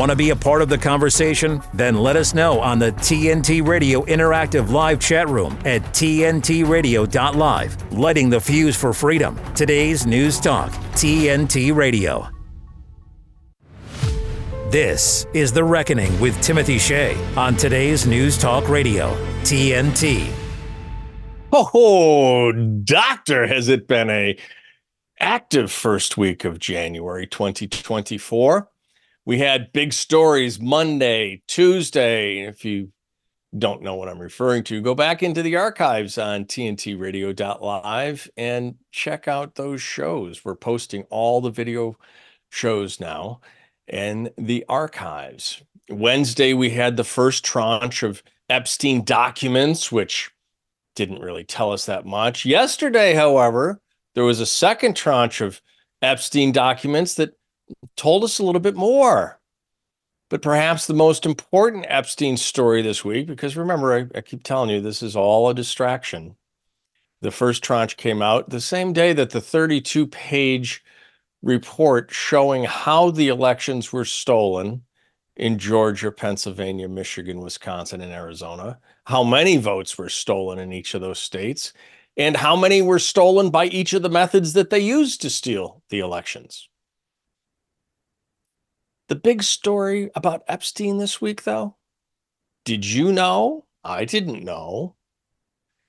Want to be a part of the conversation? Then let us know on the TNT Radio Interactive Live chat room at TNTRadio.live. Lighting the fuse for freedom. Today's News Talk, TNT Radio. This is The Reckoning with Timothy Shea on today's News Talk Radio, TNT. Oh, doctor, has it been a active first week of January 2024? We had big stories Monday, Tuesday. If you don't know what I'm referring to, go back into the archives on tntradio.live and check out those shows. We're posting all the video shows now and the archives. Wednesday, we had the first tranche of Epstein documents, which didn't really tell us that much. Yesterday, however, there was a second tranche of Epstein documents that told us a little bit more. But perhaps the most important Epstein story this week, because remember, I, I, keep telling you, this is all a distraction. The first tranche came out the same day that the 32 page report showing how the elections were stolen in Georgia, Pennsylvania, Michigan, Wisconsin, and Arizona, how many votes were stolen in each of those states, and how many were stolen by each of the methods that they used to steal the elections. The big story about Epstein this week, though, did you know? I didn't know.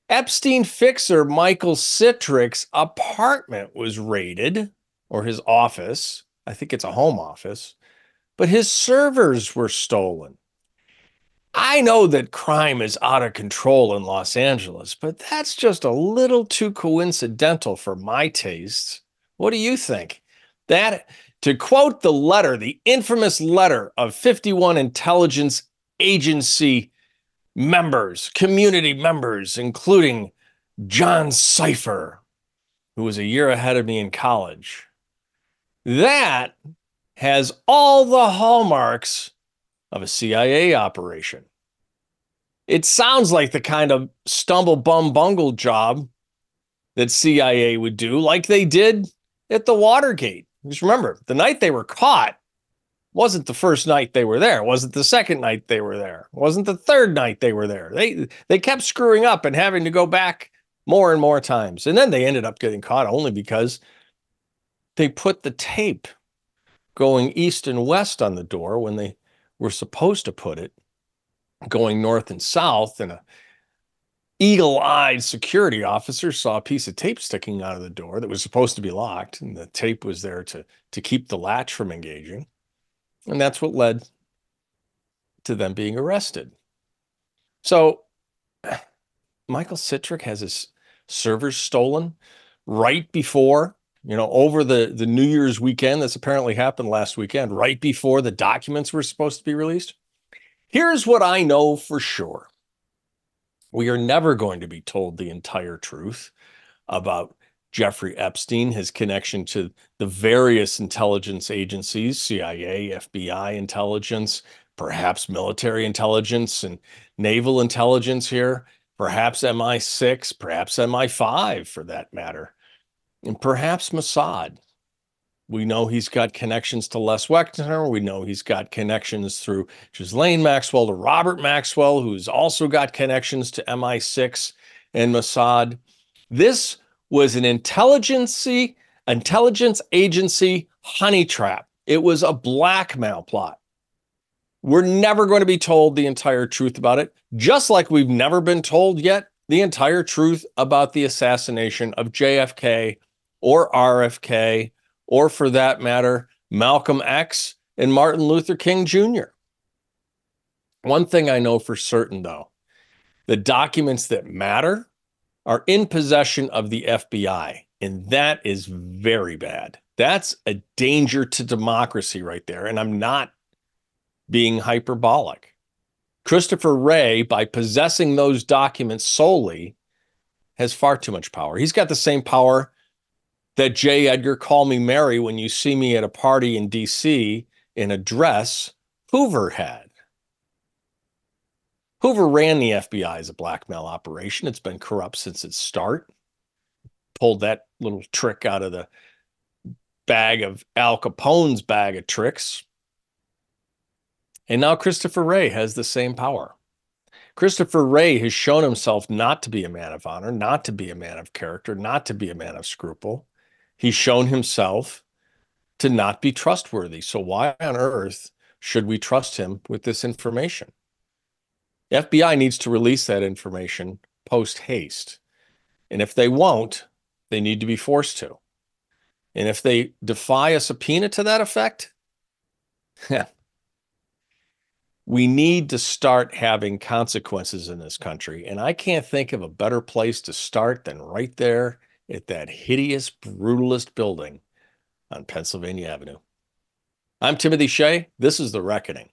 Epstein fixer Michael Sitrick's apartment was raided or his office. I think it's a home office, but his servers were stolen. I know that crime is out of control in Los Angeles, but that's just a little too coincidental for my tastes. What do you think? That, to quote the letter, the infamous letter of 51 intelligence agency members, community members, including John Sipher, who was a year ahead of me in college, that has all the hallmarks of a CIA operation. It sounds like the kind of stumble bum bungle job that CIA would do, like they did at the Watergate. Just remember, the night they were caught wasn't the first night they were there, wasn't the second night they were there, wasn't the third night they were there. They they kept screwing up and having to go back more and more times. And then they ended up getting caught only because they put the tape going east and west on the door when they were supposed to put it going north and south and a eagle-eyed security officer saw a piece of tape sticking out of the door that was supposed to be locked and the tape was there to to keep the latch from engaging. And that's what led to them being arrested. So Michael Sitrick has his servers stolen right before you know, over the, the New Year's weekend, that's apparently happened last weekend, right before the documents were supposed to be released. Here's what I know for sure we are never going to be told the entire truth about Jeffrey Epstein, his connection to the various intelligence agencies, CIA, FBI intelligence, perhaps military intelligence and naval intelligence here, perhaps MI6, perhaps MI5 for that matter and perhaps Mossad. We know he's got connections to Les Wexner. We know he's got connections through Ghislaine Maxwell to Robert Maxwell, who's also got connections to MI6 and Mossad. This was an intelligence intelligence agency honey trap. It was a blackmail plot. We're never going to be told the entire truth about it, just like we've never been told yet the entire truth about the assassination of JFK or RFK, or for that matter, Malcolm X and Martin Luther King Jr. One thing I know for certain, though, the documents that matter are in possession of the FBI, and that is very bad. That's a danger to democracy right there. And I'm not being hyperbolic. Christopher Wray, by possessing those documents solely, has far too much power. He's got the same power that J. Edgar call me Mary when you see me at a party in DC in a dress Hoover had. Hoover ran the FBI as a blackmail operation. It's been corrupt since its start. Pulled that little trick out of the bag of Al Capone's bag of tricks. And now Christopher Wray has the same power. Christopher Wray has shown himself not to be a man of honor, not to be a man of character, not to be a man of scruple. He's shown himself to not be trustworthy. So, why on earth should we trust him with this information? The FBI needs to release that information post haste. And if they won't, they need to be forced to. And if they defy a subpoena to that effect, we need to start having consequences in this country. And I can't think of a better place to start than right there at that hideous, brutalist building on Pennsylvania Avenue. I'm Timothy Shea. This is The Reckoning.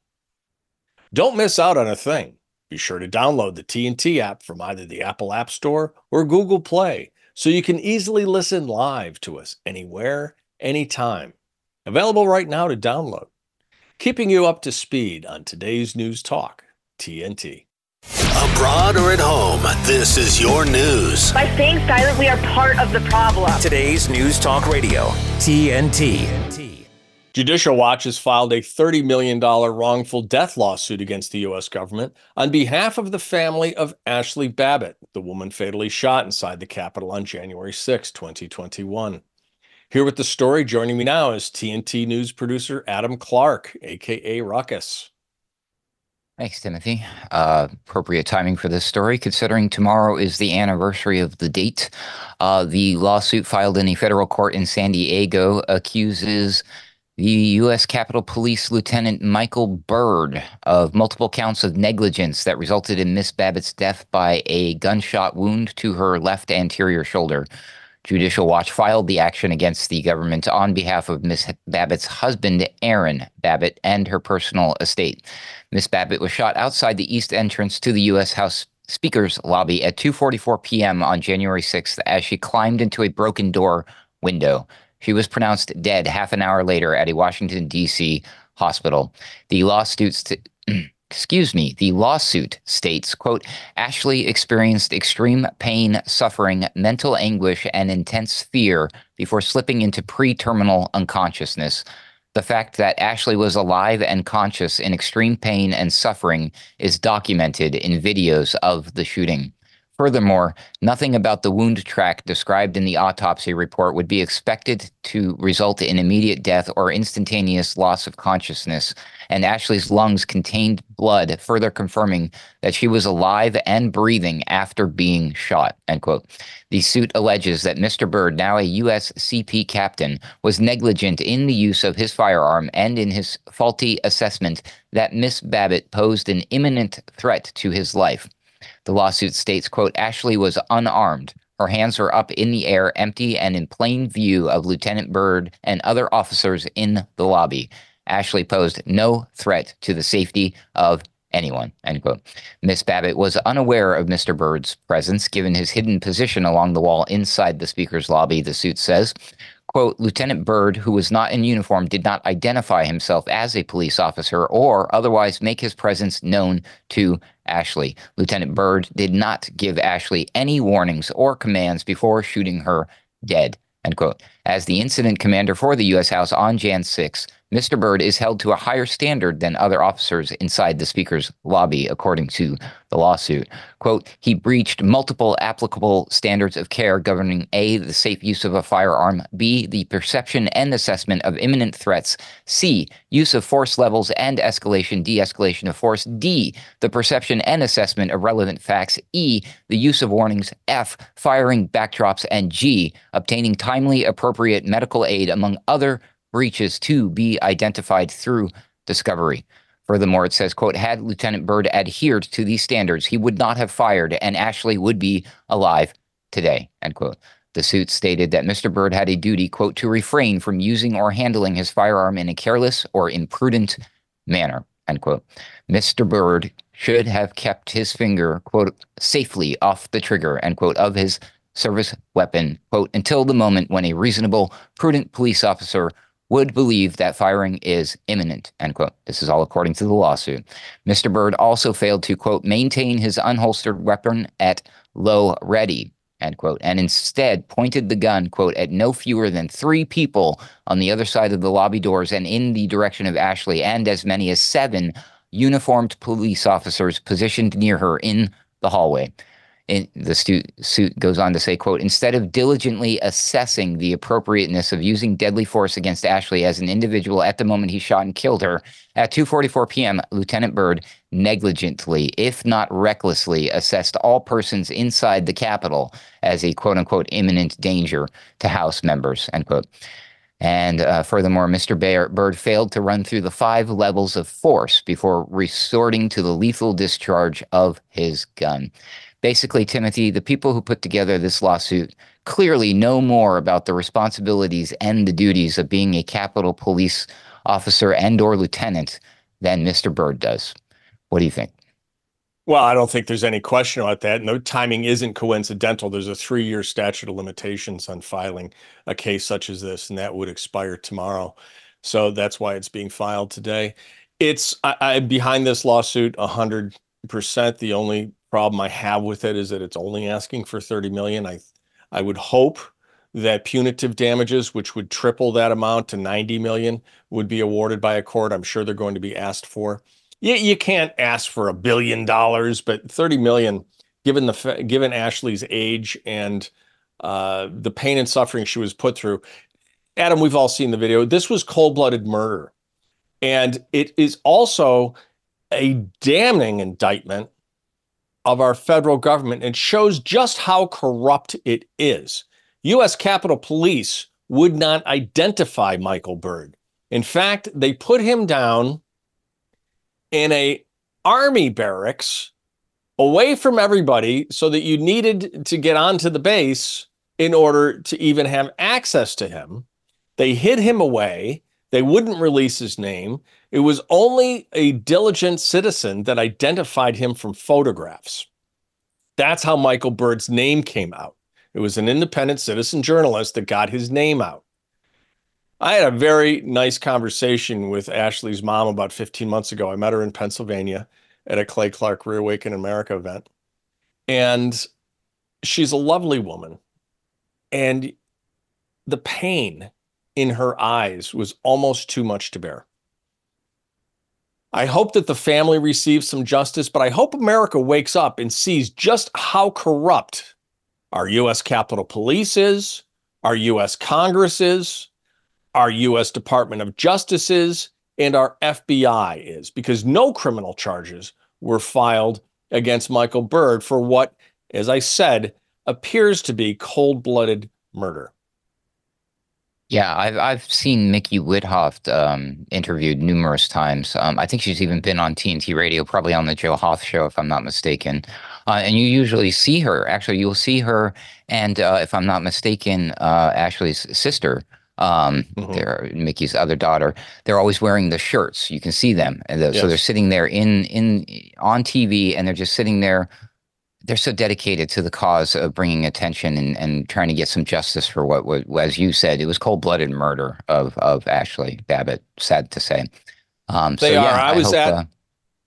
Don't miss out on a thing. Be sure to download the TNT app from either the Apple App Store or Google Play so you can easily listen live to us anywhere, anytime. Available right now to download keeping you up to speed on today's news talk, TNT. Abroad or at home, this is your news. By staying silent, we are part of the problem. Today's News Talk Radio, TNT. Judicial Watch has filed a $30 million wrongful death lawsuit against the U.S. government on behalf of the family of Ashli Babbitt, the woman fatally shot inside the Capitol on January 6, 2021. Here with the story, joining me now is TNT News producer Adam Clark, aka Ruckus. Thanks, Timothy. Uh, appropriate timing for this story, considering tomorrow is the anniversary of the date. Uh, the lawsuit filed in a federal court in San Diego accuses the U.S. Capitol Police Lieutenant Michael Byrd of multiple counts of negligence that resulted in Miss Babbitt's death by a gunshot wound to her left anterior shoulder. Judicial Watch filed the action against the government on behalf of Ms. Babbitt's husband, Aaron Babbitt, and her personal estate. Ms. Babbitt was shot outside the east entrance to the U.S. House Speaker's lobby at 2:44 p.m. on January 6th as she climbed into a broken door window. She was pronounced dead half an hour later at a Washington D.C. hospital. The lawsuits excuse me, the lawsuit states, quote, Ashli experienced extreme pain, suffering, mental anguish, and intense fear before slipping into pre-terminal unconsciousness. The fact that Ashli was alive and conscious in extreme pain and suffering is documented in videos of the shooting. Furthermore, nothing about the wound track described in the autopsy report would be expected to result in immediate death or instantaneous loss of consciousness, and Ashli's lungs contained blood, further confirming that she was alive and breathing after being shot. End quote. The suit alleges that Mr. Byrd, now a U.S. CP captain, was negligent in the use of his firearm and in his faulty assessment that Miss Babbitt posed an imminent threat to his life. The lawsuit states, quote, Ashli was unarmed. Her hands were up in the air, empty and in plain view of Lieutenant Byrd and other officers in the lobby. Ashli posed no threat to the safety of anyone, end quote. Miss Babbitt was unaware of Mr. Byrd's presence given his hidden position along the wall inside the speaker's lobby, the suit says. Quote, Lieutenant Byrd, who was not in uniform, did not identify himself as a police officer or otherwise make his presence known to Ashli. Lieutenant Byrd did not give Ashli any warnings or commands before shooting her dead. End quote. As the incident commander for the U.S. House on Jan 6, Mr. Byrd is held to a higher standard than other officers inside the Speaker's lobby, according to the lawsuit. Quote, he breached multiple applicable standards of care governing A, the safe use of a firearm, B, the perception and assessment of imminent threats, C, use of force levels and escalation, de escalation of force, D, the perception and assessment of relevant facts, E, the use of warnings, F, firing backdrops, and G, obtaining timely, appropriate medical aid, among other breaches to be identified through discovery. Furthermore, it says, quote, had Lieutenant Byrd adhered to these standards, he would not have fired and Ashli would be alive today, end quote. The suit stated that Mr. Byrd had a duty, quote, to refrain from using or handling his firearm in a careless or imprudent manner, end quote. Mr. Byrd should have kept his finger, quote, safely off the trigger, end quote, of his service weapon, quote, until the moment when a reasonable, prudent police officer would believe that firing is imminent, end quote. This is all according to the lawsuit. Mr. Byrd also failed to, quote, maintain his unholstered weapon at low ready, end quote, and instead pointed the gun, quote, at no fewer than three people on the other side of the lobby doors and in the direction of Ashli, and as many as seven uniformed police officers positioned near her in the hallway. In, the suit goes on to say, quote, instead of diligently assessing the appropriateness of using deadly force against Ashli as an individual at the moment he shot and killed her, at 2.44 p.m., Lieutenant Byrd negligently, if not recklessly, assessed all persons inside the Capitol as a quote unquote imminent danger to House members, end quote. And uh, furthermore, Mr. Bayer, Byrd failed to run through the five levels of force before resorting to the lethal discharge of his gun basically, Timothy, the people who put together this lawsuit clearly know more about the responsibilities and the duties of being a Capitol Police officer and or lieutenant than Mr. Byrd does. What do you think? Well, I don't think there's any question about that. No timing isn't coincidental. There's a three year statute of limitations on filing a case such as this, and that would expire tomorrow. So that's why it's being filed today. It's I, I'm behind this lawsuit a hundred percent. The only problem I have with it is that it's only asking for 30 million. I I would hope that punitive damages, which would triple that amount to 90 million, would be awarded by a court. I'm sure they're going to be asked for. You, you can't ask for a billion dollars, but 30 million, given the given Ashli's age and uh, the pain and suffering she was put through. Adam, we've all seen the video. This was cold-blooded murder, and it is also a damning indictment of our federal government and shows just how corrupt it is. U.S. Capitol Police would not identify Michael Byrd. In fact, they put him down in a army barracks away from everybody so that you needed to get onto the base in order to even have access to him. They hid him away. They wouldn't release his name. It was only a diligent citizen that identified him from photographs. That's how Michael Byrd's name came out. It was an independent citizen journalist that got his name out. I had a very nice conversation with Ashli's mom about 15 months ago. I met her in Pennsylvania at a Clay Clark Reawaken America event. And she's a lovely woman. And the pain in her eyes was almost too much to bear. I hope that the family receives some justice, but I hope America wakes up and sees just how corrupt our U.S. Capitol Police is, our U.S. Congress is, our U.S. Department of Justice is, and our FBI is, because no criminal charges were filed against Michael Byrd for what, as I said, appears to be cold blooded murder. Yeah, I've I've seen Micki Witthoeft um, interviewed numerous times. Um, I think she's even been on TNT Radio, probably on the Joe Hoft show, if I'm not mistaken. Uh, and you usually see her. Actually, you'll see her, and uh, if I'm not mistaken, uh, Ashli's sister, um, mm-hmm. Micki's other daughter. They're always wearing the shirts. You can see them, and the, yes. so they're sitting there in in on TV, and they're just sitting there they're so dedicated to the cause of bringing attention and, and trying to get some justice for what, what as you said, it was cold blooded murder of of Ashli Babbitt. Sad to say. Um, they so, are. Yeah, I, I was hope, at. Uh,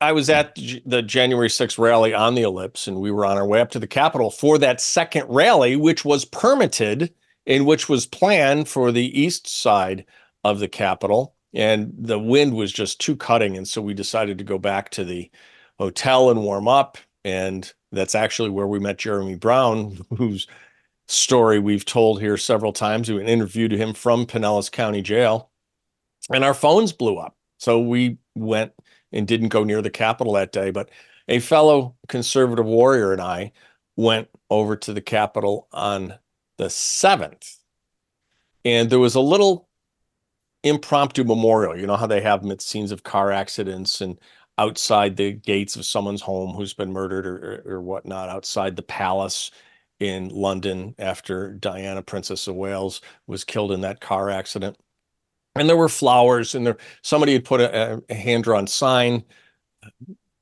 I was at the January 6th rally on the ellipse, and we were on our way up to the Capitol for that second rally, which was permitted and which was planned for the east side of the Capitol. And the wind was just too cutting. And so we decided to go back to the hotel and warm up. And that's actually where we met Jeremy Brown, whose story we've told here several times. We interviewed him from Pinellas County Jail, and our phones blew up. So we went and didn't go near the Capitol that day. But a fellow conservative warrior and I went over to the Capitol on the 7th. And there was a little impromptu memorial. You know how they have them at scenes of car accidents and outside the gates of someone's home who's been murdered or, or, or whatnot, outside the palace in London after Diana, Princess of Wales, was killed in that car accident. And there were flowers, and there somebody had put a, a hand-drawn sign uh,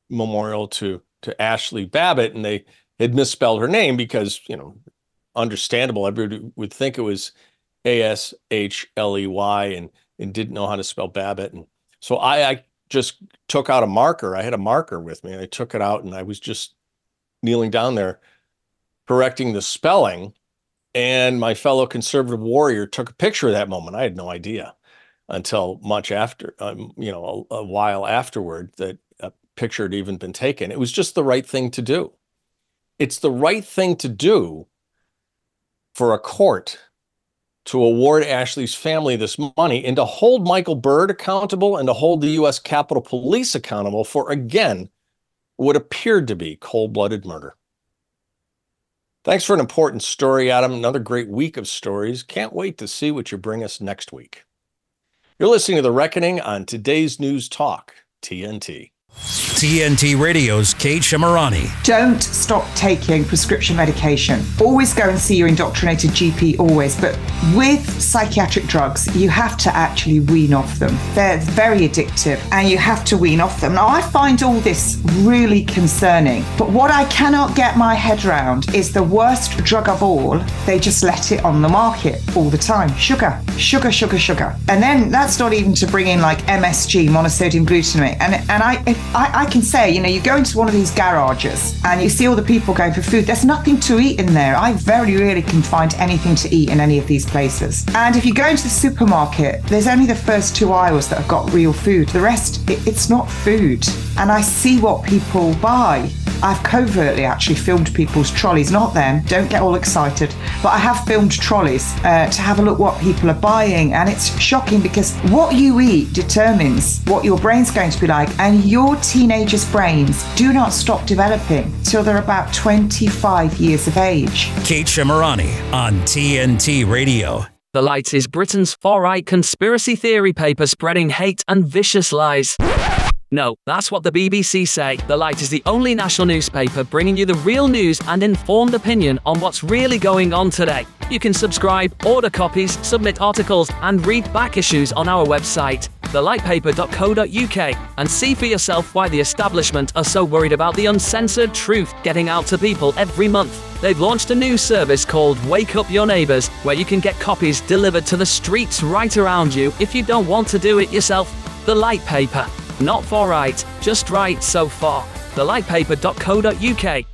memorial to to Ashli Babbitt, and they had misspelled her name because you know, understandable. Everybody would think it was A S H L E Y, and and didn't know how to spell Babbitt. And so I, I just took out a marker. I had a marker with me I took it out and I was just kneeling down there correcting the spelling. And my fellow conservative warrior took a picture of that moment. I had no idea until much after, um, you know, a, a, while afterward that a picture had even been taken. It was just the right thing to do. It's the right thing to do for a court to award Ashli's family this money and to hold Michael Byrd accountable and to hold the U.S. Capitol Police accountable for, again, what appeared to be cold blooded murder. Thanks for an important story, Adam. Another great week of stories. Can't wait to see what you bring us next week. You're listening to The Reckoning on today's News Talk, TNT. TNT Radio's Kate Shemirani. Don't stop taking prescription medication. Always go and see your indoctrinated GP, always. But with psychiatric drugs, you have to actually wean off them. They're very addictive and you have to wean off them. Now, I find all this really concerning. But what I cannot get my head around is the worst drug of all. They just let it on the market all the time sugar, sugar, sugar, sugar. And then that's not even to bring in like MSG, monosodium glutamate. And, and I, I, I can say, you know, you go into one of these garages and you see all the people going for food. There's nothing to eat in there. I very rarely can find anything to eat in any of these places. And if you go into the supermarket, there's only the first two aisles that have got real food. The rest, it, it's not food. And I see what people buy. I've covertly actually filmed people's trolleys, not them, don't get all excited, but I have filmed trolleys uh, to have a look what people are buying. And it's shocking because what you eat determines what your brain's going to be like. And your teenagers' brains do not stop developing till they're about 25 years of age. Kate Shemirani on TNT Radio. The Light is Britain's far right conspiracy theory paper spreading hate and vicious lies. No, that's what the BBC say. The Light is the only national newspaper bringing you the real news and informed opinion on what's really going on today. You can subscribe, order copies, submit articles, and read back issues on our website, thelightpaper.co.uk, and see for yourself why the establishment are so worried about the uncensored truth getting out to people every month. They've launched a new service called Wake Up Your Neighbours, where you can get copies delivered to the streets right around you if you don't want to do it yourself. The Light Paper. Not for right, just right so far. Thelightpaper.co.uk.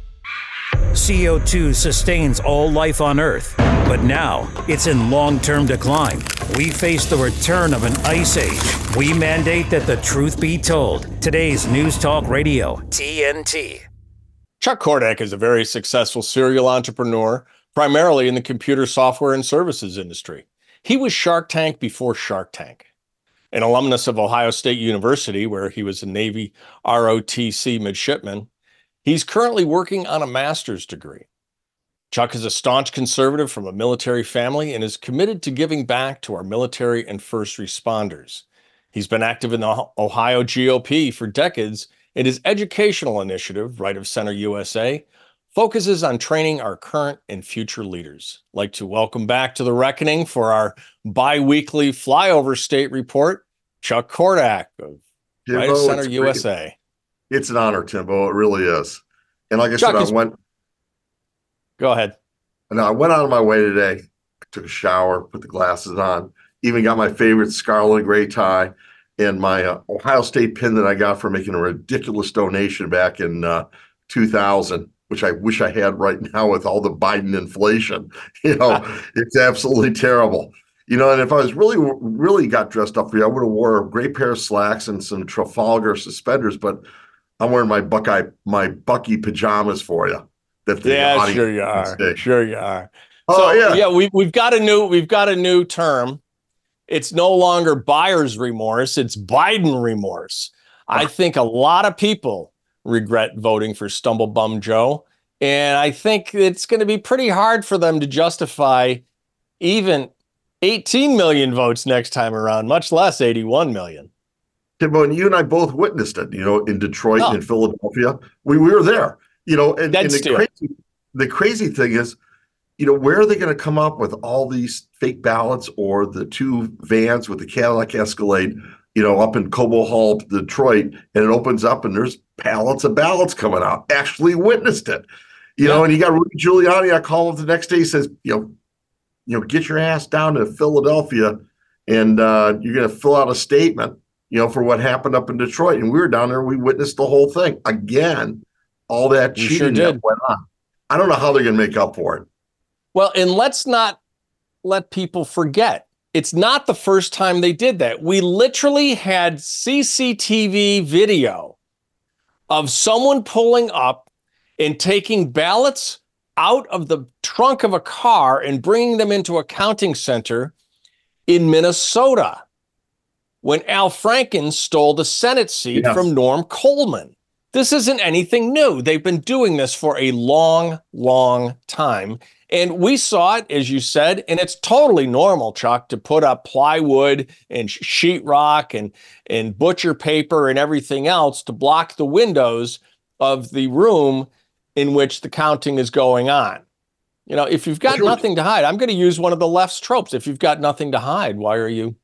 CO2 sustains all life on Earth, but now it's in long term decline. We face the return of an ice age. We mandate that the truth be told. Today's News Talk Radio, TNT. Chuck Cordak is a very successful serial entrepreneur, primarily in the computer software and services industry. He was Shark Tank before Shark Tank. An alumnus of Ohio State University, where he was a Navy ROTC midshipman, he's currently working on a master's degree. Chuck is a staunch conservative from a military family and is committed to giving back to our military and first responders. He's been active in the Ohio GOP for decades, and his educational initiative, Right of Center USA, focuses on training our current and future leaders. I'd like to welcome back to the reckoning for our bi-weekly flyover state report, Chuck Cordak of Timbo, Right Center it's great. USA. It's an honor, Timbo. It really is. And like I Chuck said, is- I went Go ahead. No, I went out of my way today, took a shower, put the glasses on, even got my favorite scarlet and gray tie and my uh, Ohio State pin that I got for making a ridiculous donation back in uh, 2000, which I wish I had right now with all the Biden inflation. You know, it's absolutely terrible. You know, and if I was really, really got dressed up for you, I would have wore a gray pair of slacks and some Trafalgar suspenders. But I'm wearing my Buckeye, my Bucky pajamas for you. Yeah, sure you are. Sure you are. Oh so, yeah, yeah, We've we've got a new we've got a new term. It's no longer buyer's remorse, it's Biden remorse. I ah. think a lot of people regret voting for Stumblebum Joe, and I think it's going to be pretty hard for them to justify even 18 million votes next time around, much less 81 million. Timbo, and you and I both witnessed it. You know, in Detroit Oh. and in Philadelphia, we, we were there. You know, and, and the crazy, the crazy thing is, you know, where are they going to come up with all these fake ballots or the two vans with the Cadillac Escalade? You know, up in Cobo Hall, Detroit, and it opens up and there's pallets of ballots coming out. Actually witnessed it. You know, and you got Rudy Giuliani. I call him the next day. He says, you know, you know, get your ass down to Philadelphia, and uh, you're going to fill out a statement you know, for what happened up in Detroit. And we were down there, we witnessed the whole thing. Again, all that We cheating sure that went on. I don't know how they're going to make up for it. Well, and let's not let people forget. It's not the first time they did that. We literally had CCTV video of someone pulling up and taking ballots out of the trunk of a car and bringing them into a counting center in Minnesota when Al Franken stole the Senate seat Yes. from Norm Coleman. This isn't anything new. They've been doing this for a long, long time. And we saw it, as you said, and it's totally normal, Chuck, to put up plywood and sh- sheetrock and, and butcher paper and everything else to block the windows of the room in which the counting is going on. You know, if you've got Sure. nothing to hide, I'm going to use one of the left's tropes. If you've got nothing to hide, why are you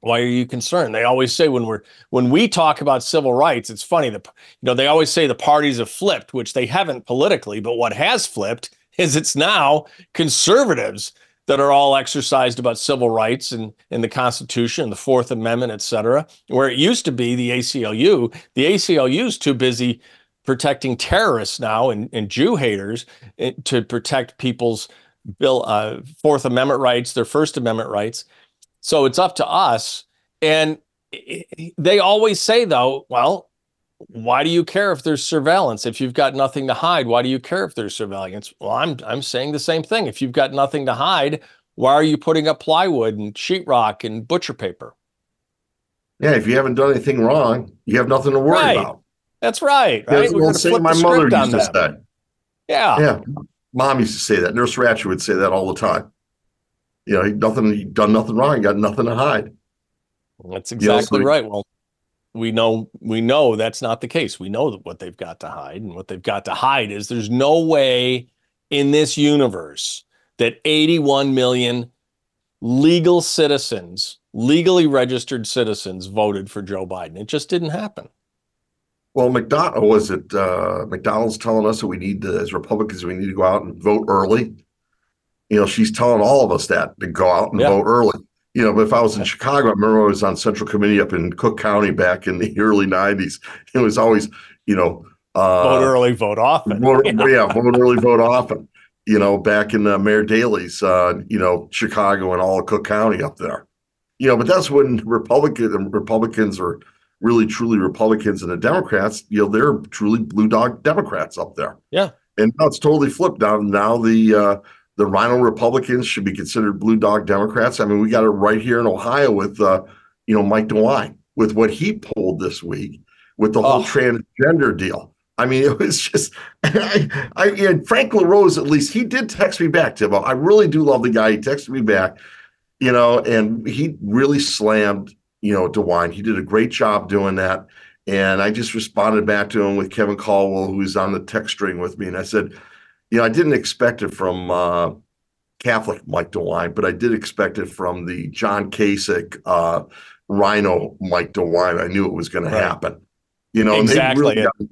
why are you concerned? They always say when we're when we talk about civil rights, it's funny that you know they always say the parties have flipped, which they haven't politically, but what has flipped is it's now conservatives that are all exercised about civil rights and, and the Constitution, the Fourth Amendment, et cetera. Where it used to be the ACLU, the ACLU is too busy protecting terrorists now and, and Jew haters eh, to protect people's bill uh, Fourth Amendment rights, their First Amendment rights. So it's up to us. And they always say, though, well, why do you care if there's surveillance? If you've got nothing to hide, why do you care if there's surveillance? Well, I'm I'm saying the same thing. If you've got nothing to hide, why are you putting up plywood and sheetrock and butcher paper? Yeah, if you haven't done anything wrong, you have nothing to worry Right. about. That's right. Right? We're gonna flip my the mother used to say. Yeah. Yeah, mom used to say that. Nurse Ratched would say that all the time. You know, he nothing, he done nothing wrong, he got nothing to hide. That's You know, exactly so- right. Well, we know we know that's not the case. We know that what they've got to hide, and what they've got to hide is there's no way in this universe that 81 million legal citizens, legally registered citizens, voted for Joe Biden. It just didn't happen. Well, McDonald was it uh, McDonald's telling us that we need to, as Republicans, we need to go out and vote early. You know, she's telling all of us that to go out and Yeah. vote early. You know, but if I was in Chicago, I remember I was on Central Committee up in Cook County back in the early '90s. It was always, you know, uh, Vote early, vote often. Vote, yeah, vote early, vote often. You know, back in uh, Mayor Daley's, uh, you know, Chicago and all of Cook County up there. You know, but that's when Republican Republicans are really truly Republicans and the Democrats. You know, they're truly blue dog Democrats up there. Yeah. And now it's totally flipped. Now, now the uh, the RINO Republicans should be considered blue dog Democrats. I mean, we got it right here in Ohio with uh, you know Mike DeWine with what he pulled this week with the whole Oh. transgender deal. I mean, it was just, I, I, and Frank LaRose, at least, he did text me back, Tim. I really do love the guy. He texted me back, you know, and he really slammed, you know, DeWine. He did a great job doing that. And I just responded back to him with Kevin Caldwell, who's on the text string with me. And I said, you know, I didn't expect it from uh, Catholic Mike DeWine, but I did expect it from the John Kasich, uh, RINO Mike DeWine. I knew it was going Right. to happen. You know, Exactly. and they really got,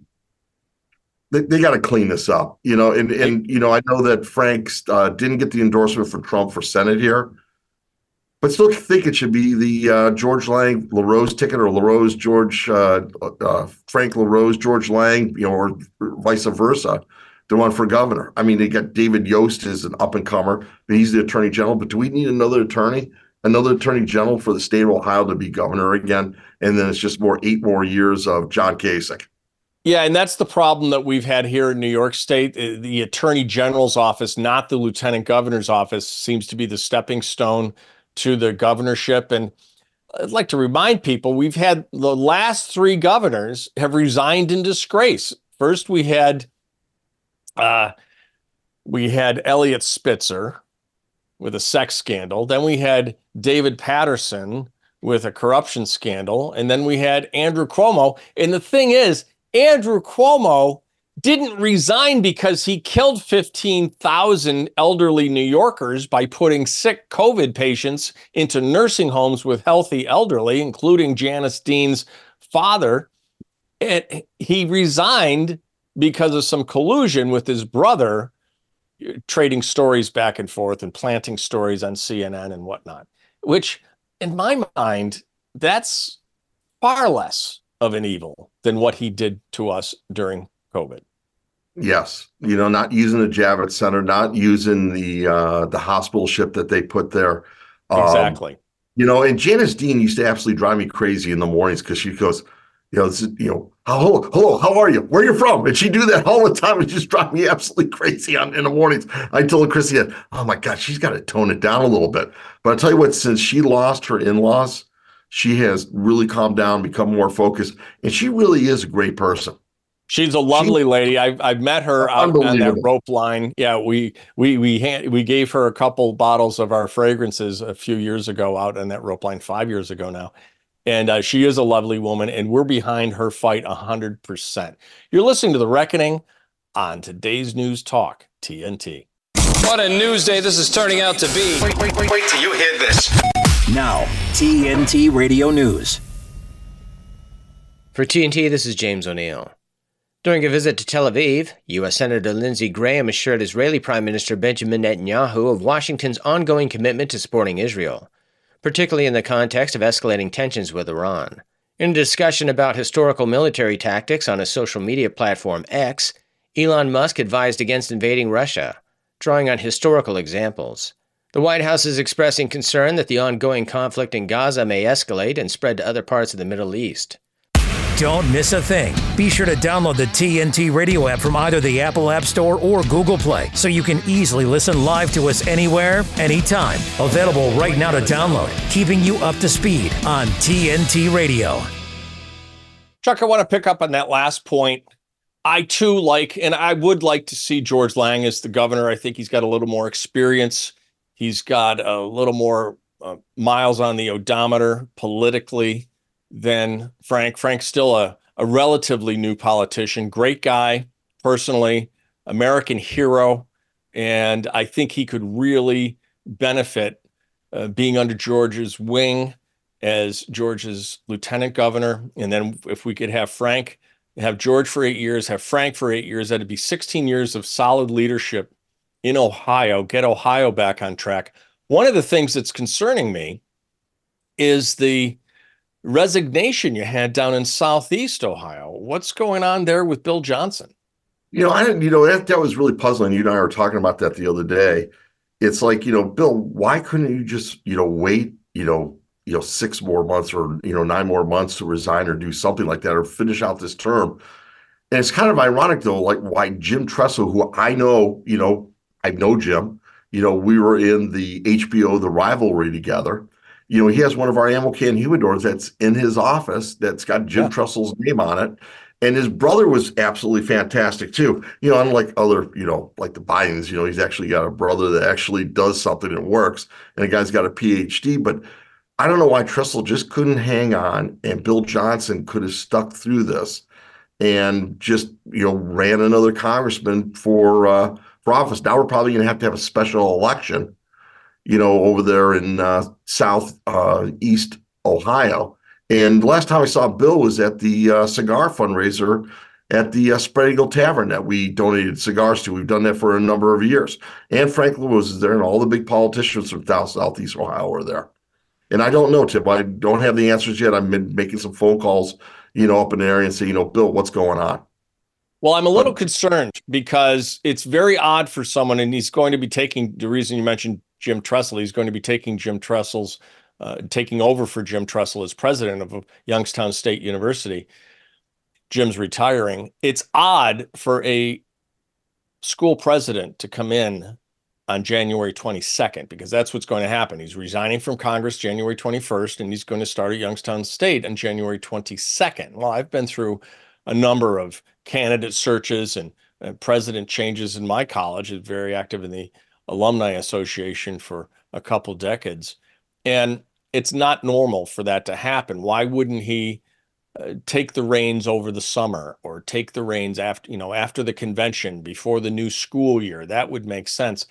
they, they got to clean this up. You know, and and you know, I know that Frank uh, didn't get the endorsement for Trump for Senate here, but still think it should be the uh, George Lang LaRose ticket or LaRose George uh, uh, Frank LaRose George Lang, you know, or vice versa. The one for governor. I mean, they got David Yost as an up and comer, he's the attorney general. But do we need another attorney, another attorney general for the state of Ohio to be governor again? And then it's just more eight more years of John Kasich. Yeah, and that's the problem that we've had here in New York State. Uh, The Attorney General's office, not the Lieutenant Governor's office, seems to be the stepping stone to the governorship. And I'd like to remind people we've had the last three governors have resigned in disgrace. First, we had uh, we had Eliot Spitzer with a sex scandal. Then we had David Paterson with a corruption scandal, and then we had Andrew Cuomo. And the thing is, Andrew Cuomo didn't resign because he killed 15,000 elderly New Yorkers by putting sick COVID patients into nursing homes with healthy elderly, including Janice Dean's father. And he resigned because of some collusion with his brother, trading stories back and forth and planting stories on CNN and whatnot, which, in my mind, that's far less of an evil than what he did to us during COVID. Yes, you know, not using the Javits Center, not using the uh, the hospital ship that they put there. Um, Exactly. You know, and Janice Dean used to absolutely drive me crazy in the mornings because she goes, You know, this is, you know, hello, hello, how are you? Where you from? And she do that all the time. It just drive me absolutely crazy on in the mornings. I told Chrissy, oh my God, she's got to tone it down a little bit. But I tell you what, since she lost her in-laws, she has really calmed down, become more focused, and she really is a great person. She's a lovely she, lady. I've I've met her out on that rope line. Yeah, we we we hand, we gave her a couple bottles of our fragrances a few years ago out on that rope line, five years ago now, and uh, she is a lovely woman, and we're behind her fight hundred percent. You're listening to the Reckoning on today's News Talk TNT. What a news day this is turning out to be. Wait, wait, wait, wait till you hear this. Now, TNT Radio News. For TNT, this is James O'Neill. During a visit to Tel Aviv, U.S. Senator Lindsey Graham assured Israeli Prime Minister Benjamin Netanyahu of Washington's ongoing commitment to supporting Israel, particularly in the context of escalating tensions with Iran. In a discussion about historical military tactics on a social media platform X, Elon Musk advised against invading Russia, drawing on historical examples. The White House is expressing concern that the ongoing conflict in Gaza may escalate and spread to other parts of the Middle East. Don't miss a thing. Be sure to download the TNT radio app from either the Apple App Store or Google Play so you can easily listen live to us anywhere, anytime. Available right now to download, keeping you up to speed on TNT Radio. Chuck, I want to pick up on that last point. I too like, and I would like to see George Lang as the governor. I think he's got a little more experience. He's got a little more uh, miles on the odometer politically than Frank. Frank's still a, a relatively new politician, great guy personally, American hero. And I think he could really benefit uh, being under George's wing as George's lieutenant governor. And then if we could have Frank, have George for eight years, have Frank for eight years, that'd be 16 years of solid leadership in Ohio, get Ohio back on track. One of the things that's concerning me is the resignation you had down in Southeast Ohio. What's going on there with Bill Johnson? You know, I didn't, you know, that, that was really puzzling. You and I were talking about that the other day. It's like, you know, Bill, why couldn't you just, you know, wait, you know, you know, six more months or, you know, nine more months to resign or do something like that or finish out this term? And it's kind of ironic though, like why Jim Tressel, who I know, you know, I know Jim, you know, we were in the HBO, the rivalry together you know, he has one of our ammo can humidors that's in his office that's got Jim yeah. Tressel's name on it. And his brother was absolutely fantastic too. You know, unlike other, you know, like the Bidens, you know, he's actually got a brother that actually does something that works, and the guy's got a PhD. But I don't know why Tressel just couldn't hang on, and Bill Johnson could have stuck through this, and just you know ran another congressman for uh, for office. Now we're probably going to have to have a special election you know, over there in uh, South uh, East Ohio. And last time I saw Bill was at the uh, cigar fundraiser at the uh, Spread Eagle Tavern that we donated cigars to. We've done that for a number of years. And Frank Lewis is there, and all the big politicians from South Southeast Ohio are there. And I don't know, Tip. I don't have the answers yet. I've been making some phone calls, you know, up in the area and say, you know, Bill, what's going on? Well, I'm a little concerned because it's very odd for someone, and he's going to be taking the reason you mentioned Jim Tressel. He's going to be taking Jim Tressel's, uh, taking over for Jim Tressel as president of Youngstown State University. Jim's retiring. It's odd for a school president to come in on January 22nd because that's what's going to happen. He's resigning from Congress January 21st and he's going to start at Youngstown State on January 22nd. Well, I've been through a number of candidate searches and, and president changes in my college. Is very active in the alumni association for a couple decades. And it's not normal for that to happen. Why wouldn't he uh, take the reins over the summer or take the reins after, you know, after the convention before the new school year? That would make sense.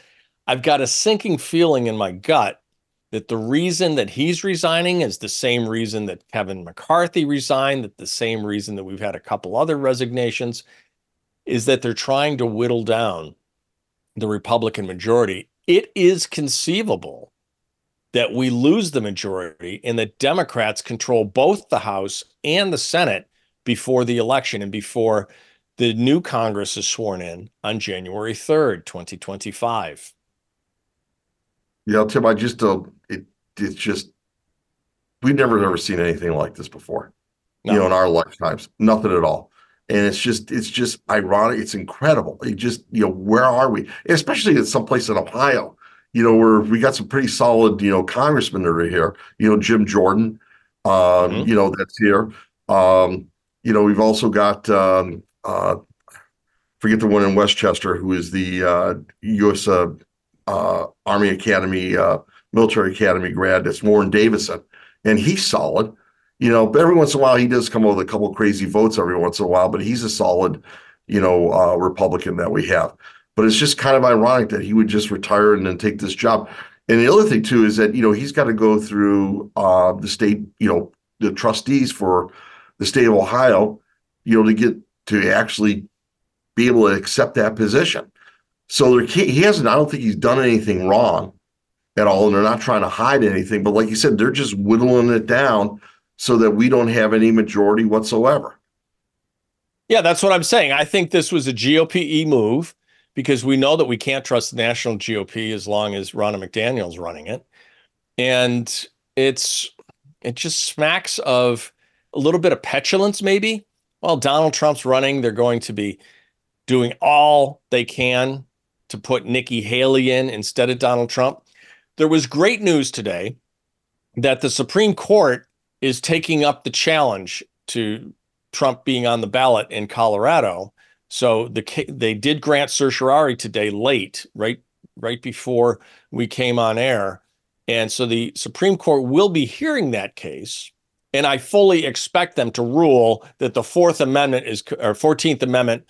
I've got a sinking feeling in my gut that the reason that he's resigning is the same reason that Kevin McCarthy resigned, that the same reason that we've had a couple other resignations is that they're trying to whittle down the Republican majority, it is conceivable that we lose the majority and that Democrats control both the House and the Senate before the election and before the new Congress is sworn in on January 3rd, 2025. Yeah, Tim, I just don't, it, it's just, we've never ever seen anything like this before. you know, in our lifetimes. Nothing at all. And it's just, it's just ironic. It's incredible. It just, you know, where are we? Especially in some place in Ohio, you know, where we got some pretty solid, you know, congressmen that are here. You know, Jim Jordan, um, mm-hmm. you know, that's here. Um, you know, we've also got um, uh, forget the one in Westchester who is the uh, U.S. Uh, uh, Army Academy uh, military academy grad. That's Warren Davidson, and he's solid. You know, every once in a while he does come up with a couple crazy votes every once in a while, but he's a solid, you know, uh, Republican that we have. But it's just kind of ironic that he would just retire and then take this job. And the other thing too is that you know he's got to go through uh, the state, you know, the trustees for the state of Ohio, you know, to get to actually be able to accept that position. So there, he hasn't. I don't think he's done anything wrong at all, and they're not trying to hide anything. But like you said, they're just whittling it down so that we don't have any majority whatsoever. Yeah, that's what I'm saying. I think this was a GOP move because we know that we can't trust the national GOP as long as Ronna McDaniel's running it, and it's it just smacks of a little bit of petulance, maybe. While Donald Trump's running, they're going to be doing all they can to put Nikki Haley in instead of Donald Trump. There was great news today that the Supreme Court is taking up the challenge to Trump being on the ballot in Colorado. So the they did grant certiorari today late, right right before we came on air. And so the Supreme Court will be hearing that case. And I fully expect them to rule that the Fourth Amendment is or 14th Amendment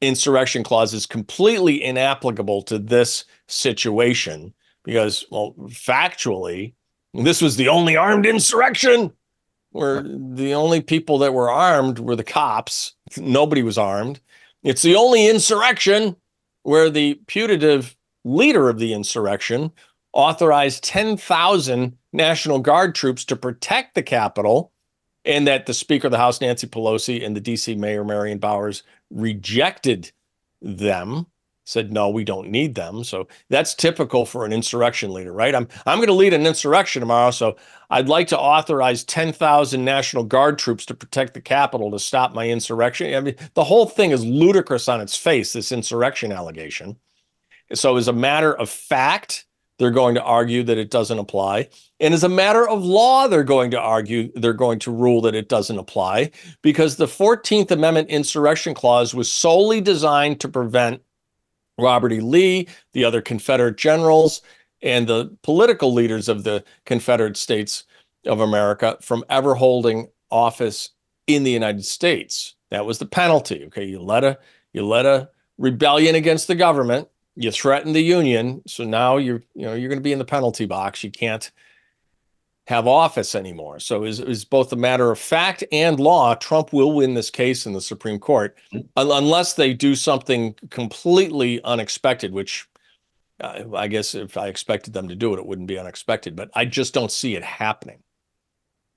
insurrection clause is completely inapplicable to this situation because, well, factually, this was the only armed insurrection where the only people that were armed were the cops. Nobody was armed. It's the only insurrection where the putative leader of the insurrection authorized 10,000 National Guard troops to protect the Capitol and that the Speaker of the House, Nancy Pelosi, and the DC Mayor, Muriel Bowser, rejected them, said, no, we don't need them. So that's typical for an insurrection leader, right? I'm, I'm going to lead an insurrection tomorrow. So I'd like to authorize 10,000 National Guard troops to protect the Capitol to stop my insurrection. I mean, the whole thing is ludicrous on its face, this insurrection allegation. So, as a matter of fact, they're going to argue that it doesn't apply. And as a matter of law, they're going to argue, they're going to rule that it doesn't apply because the 14th Amendment insurrection clause was solely designed to prevent Robert E. Lee, the other Confederate generals, and the political leaders of the Confederate States of America from ever holding office in the United States. That was the penalty. Okay, you let a you let a rebellion against the government you threaten the union so now you're you know you're going to be in the penalty box you can't have office anymore so is is both a matter of fact and law trump will win this case in the supreme court unless they do something completely unexpected which uh, i guess if i expected them to do it it wouldn't be unexpected but i just don't see it happening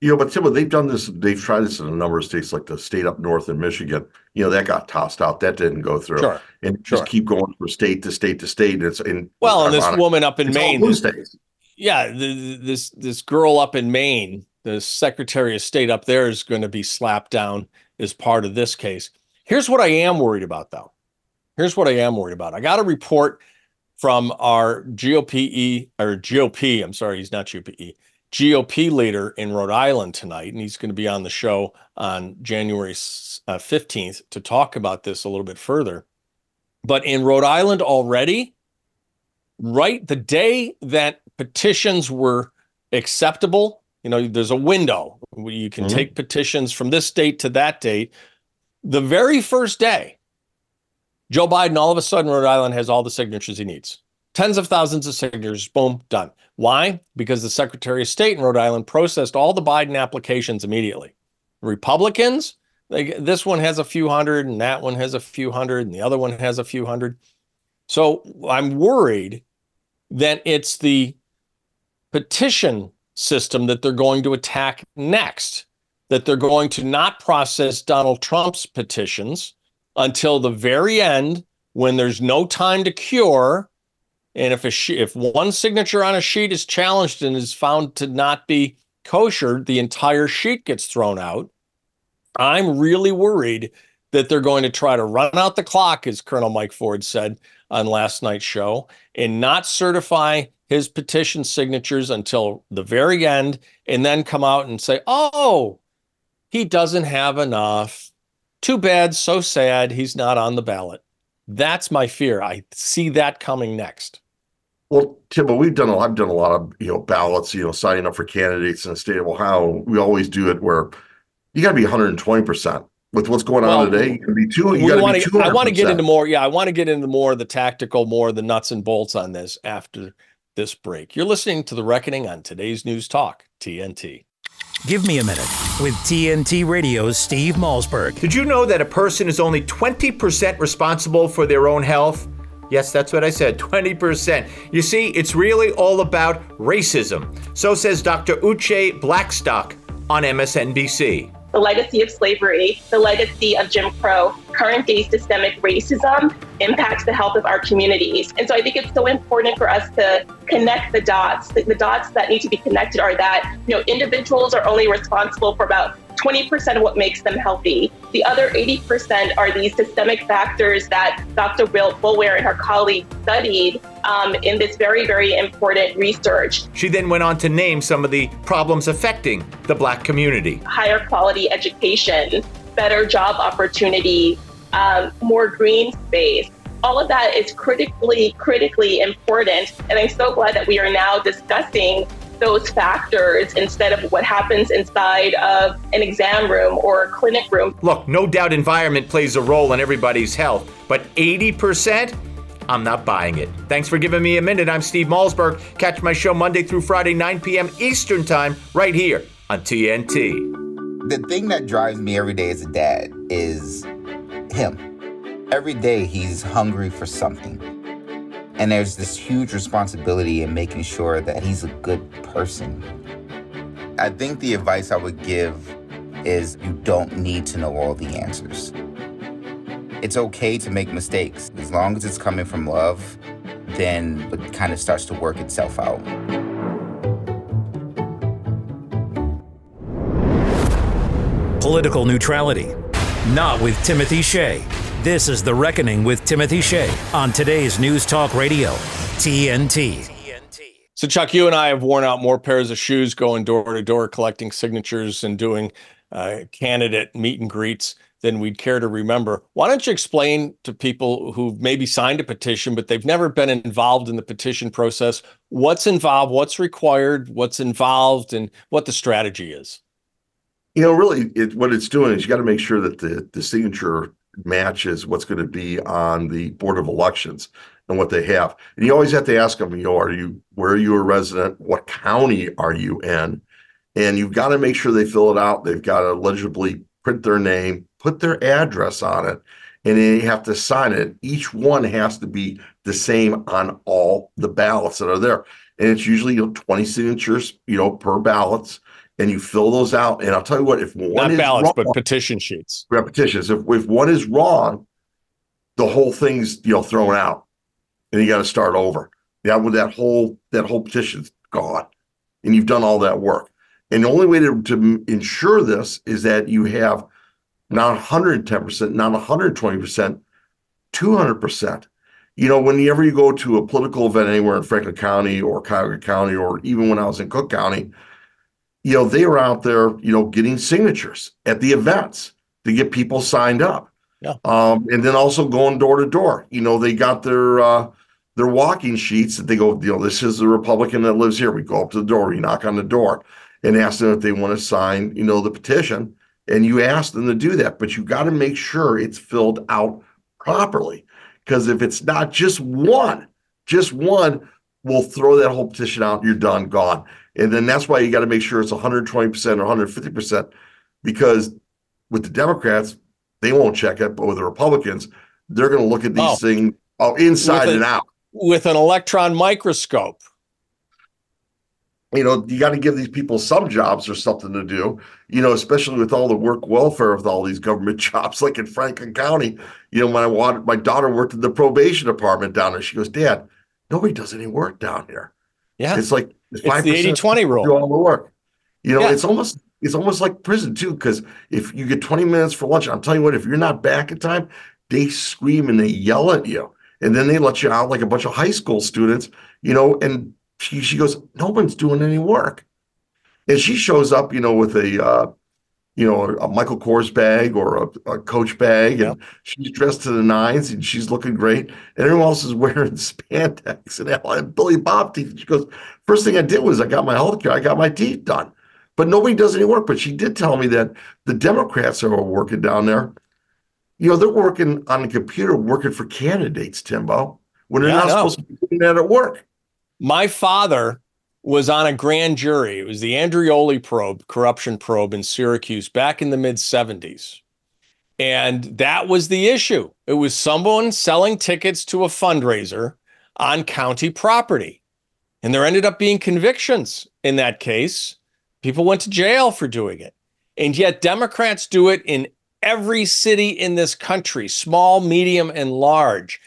you know, but Tim, they've done this. They've tried this in a number of states, like the state up north in Michigan. You know, that got tossed out. That didn't go through. Sure, and sure. just keep going from state to state to state. And it's in well, and this woman up in it's Maine, blue states. Yeah, the, this this girl up in Maine, the Secretary of State up there is going to be slapped down as part of this case. Here's what I am worried about, though. Here's what I am worried about. I got a report from our GOPE or GOP. I'm sorry, he's not GOPE GOP leader in Rhode Island tonight, and he's going to be on the show on January uh, 15th to talk about this a little bit further. But in Rhode Island already, right the day that petitions were acceptable, you know, there's a window where you can mm-hmm. take petitions from this date to that date. The very first day, Joe Biden all of a sudden, Rhode Island has all the signatures he needs tens of thousands of signatures, boom, done. Why? Because the Secretary of State in Rhode Island processed all the Biden applications immediately. Republicans, they, this one has a few hundred, and that one has a few hundred, and the other one has a few hundred. So I'm worried that it's the petition system that they're going to attack next, that they're going to not process Donald Trump's petitions until the very end when there's no time to cure and if a she- if one signature on a sheet is challenged and is found to not be kosher, the entire sheet gets thrown out. I'm really worried that they're going to try to run out the clock, as Colonel Mike Ford said on last night's show, and not certify his petition signatures until the very end, and then come out and say, oh, he doesn't have enough. Too bad, so sad, he's not on the ballot. That's my fear. I see that coming next. Well, Tim, we've done a I've done a lot of you know ballots, you know, signing up for candidates in the state of Ohio. We always do it where you got to be 120 percent with what's going on today. You got to be two. You got to be 200 I want to get into more. Yeah, I want to get into more of the tactical, more of the nuts and bolts on this after this break. You're listening to the Reckoning on today's News Talk TNT. Give me a minute with TNT Radio's Steve Malzberg. Did you know that a person is only 20% responsible for their own health? Yes, that's what I said 20%. You see, it's really all about racism. So says Dr. Uche Blackstock on MSNBC the legacy of slavery, the legacy of Jim Crow, current day systemic racism impacts the health of our communities. And so I think it's so important for us to connect the dots. The, the dots that need to be connected are that, you know, individuals are only responsible for about 20% of what makes them healthy. The other 80% are these systemic factors that Dr. Will Boulware and her colleagues studied um, in this very, very important research. She then went on to name some of the problems affecting the Black community higher quality education, better job opportunities, um, more green space. All of that is critically, critically important. And I'm so glad that we are now discussing those factors instead of what happens inside of an exam room or a clinic room. Look, no doubt environment plays a role in everybody's health, but 80%? I'm not buying it. Thanks for giving me a minute. I'm Steve Malzberg. Catch my show Monday through Friday, 9 p.m. Eastern Time, right here on TNT. The thing that drives me every day as a dad is him. Every day he's hungry for something and there's this huge responsibility in making sure that he's a good person. I think the advice I would give is you don't need to know all the answers. It's okay to make mistakes. As long as it's coming from love, then it kind of starts to work itself out. Political neutrality. Not with Timothy Shea. This is The Reckoning with Timothy Shea on today's News Talk Radio, TNT. So, Chuck, you and I have worn out more pairs of shoes going door to door collecting signatures and doing uh, candidate meet and greets than we'd care to remember. Why don't you explain to people who maybe signed a petition, but they've never been involved in the petition process, what's involved, what's required, what's involved, and what the strategy is? You know, really, it, what it's doing is you got to make sure that the, the signature matches what's going to be on the board of elections and what they have. And you always have to ask them, you know, are you where are you a resident? What county are you in? And you've got to make sure they fill it out. They've got to legibly print their name, put their address on it, and then you have to sign it. Each one has to be the same on all the ballots that are there. And it's usually you know, 20 signatures, you know, per ballots and you fill those out. And I'll tell you what, if one not is ballots, wrong, but petition sheets, repetitions. If if one is wrong, the whole thing's you know thrown out, and you got to start over. Yeah, with that whole that whole petition's gone, and you've done all that work. And the only way to, to ensure this is that you have not 110 percent, not 120 percent, 200 percent. You know, whenever you go to a political event anywhere in Franklin County or Cuyahoga County, or even when I was in Cook County, you know, they were out there, you know, getting signatures at the events to get people signed up. Yeah. Um, and then also going door to door. You know, they got their uh their walking sheets that they go, you know, this is the Republican that lives here. We go up to the door, we knock on the door and ask them if they want to sign, you know, the petition. And you ask them to do that, but you got to make sure it's filled out properly. Because if it's not just one, just one, we'll throw that whole petition out. You're done, gone. And then that's why you got to make sure it's 120% or 150% because with the Democrats, they won't check it, but with the Republicans, they're going to look at these oh, things oh, inside a, and out with an electron microscope. You know, you got to give these people some jobs or something to do, you know, especially with all the work welfare of all these government jobs, like in Franklin County. You know, when I wanted, my daughter worked in the probation department down there. She goes, Dad, nobody does any work down here. Yeah. It's like it's the 80 20 rule. Do all the work. You know, yeah. it's almost it's almost like prison too, because if you get 20 minutes for lunch, I'm telling you what, if you're not back in time, they scream and they yell at you. And then they let you out like a bunch of high school students, you know, and she, she goes, no one's doing any work. And she shows up, you know, with a, uh, you know, a Michael Kors bag or a, a Coach bag, and she's dressed to the nines and she's looking great, and everyone else is wearing spandex and, and Billy Bob teeth. She goes, first thing I did was I got my health care, I got my teeth done, but nobody does any work. But she did tell me that the Democrats are working down there. You know, they're working on the computer, working for candidates, Timbo, when they're Yeah, not supposed to be doing that at work. My father was on a grand jury. It was the Andreoli probe, corruption probe in Syracuse back in the mid 70s. And that was the issue. It was someone selling tickets to a fundraiser on county property. And there ended up being convictions in that case. People went to jail for doing it. And yet, Democrats do it in every city in this country, small, medium, and large.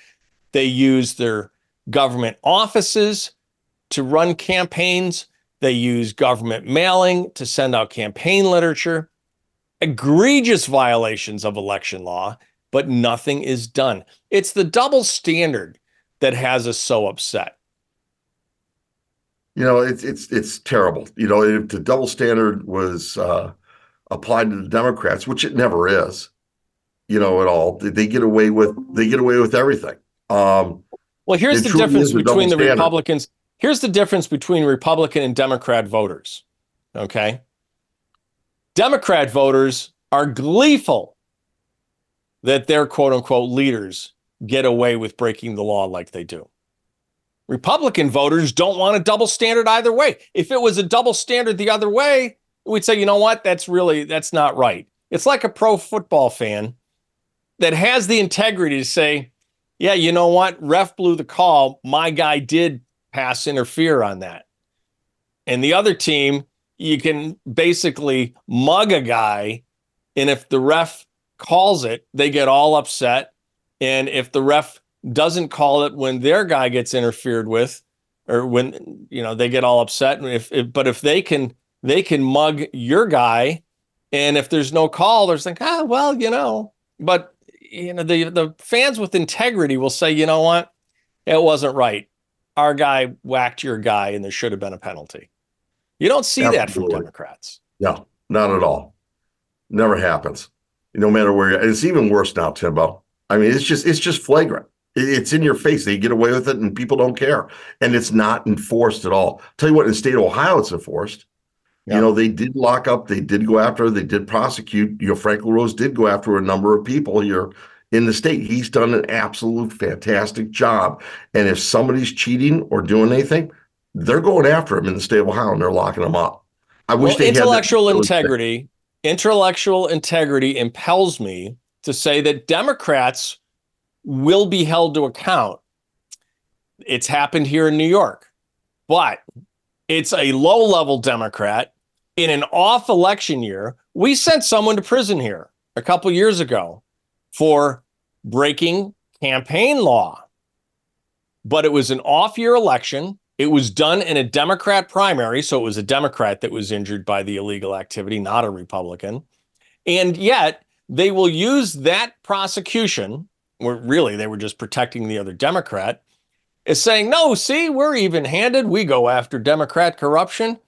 They use their government offices to run campaigns. They use government mailing to send out campaign literature. Egregious violations of election law, but nothing is done. It's the double standard that has us so upset. You know, it's it's it's terrible. You know, if the double standard was uh, applied to the Democrats, which it never is, you know, at all, they, get away with they get away with everything. Um, Well, here's the difference between the standard. Republicans. Here's the difference between Republican and Democrat voters. Okay. Democrat voters are gleeful that their quote unquote leaders get away with breaking the law like they do. Republican voters don't want a double standard either way. If it was a double standard the other way, we'd say, you know what? That's really, that's not right. It's like a pro football fan that has the integrity to say, yeah, you know what? Ref blew the call. My guy did pass interfere on that. And the other team, you can basically mug a guy. And if the ref calls it, they get all upset. And if the ref doesn't call it when their guy gets interfered with, or when you know they get all upset. And if, if but if they can they can mug your guy, and if there's no call, there's like, ah, well, you know, but you know, the the fans with integrity will say, you know what, it wasn't right. Our guy whacked your guy, and there should have been a penalty. You don't see that from Democrats. No, not at all. Never happens. No matter where. It's even worse now, Timbo. I mean, it's just it's just flagrant. It's in your face. They get away with it, and people don't care, and it's not enforced at all. tell you what, in the state of Ohio, it's enforced. You know, they did lock up. They did go after. They did prosecute. You know, Frank LaRose did go after a number of people here in the state. He's done an absolute fantastic job. And if somebody's cheating or doing anything, they're going after him in the state of Ohio, and they're locking them up. I wish Well, they intellectual ability. integrity. Intellectual integrity impels me to say that Democrats will be held to account. It's happened here in New York, but it's a low level Democrat in an off election year. We sent someone to prison here a couple years ago for breaking campaign law, but it was an off year election. It was done in a Democrat primary, so it was a Democrat that was injured by the illegal activity, not a Republican. And yet, they will use that prosecution, where really they were just protecting the other Democrat, is saying, no, see, we're even handed. We go after Democrat corruption.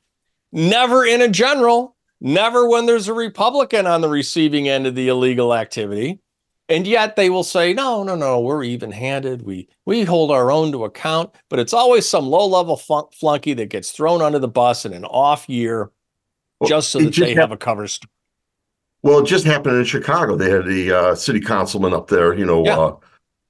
Never in a general, never when there's a Republican on the receiving end of the illegal activity. And yet they will say, no, no, no, we're even handed. We, we hold our own to account, but it's always some low level flunk- flunky that gets thrown under the bus in an off year just so that just they hap- have a cover story. Well, it just happened in Chicago. They had the uh, city councilman up there, you know, Yeah. uh,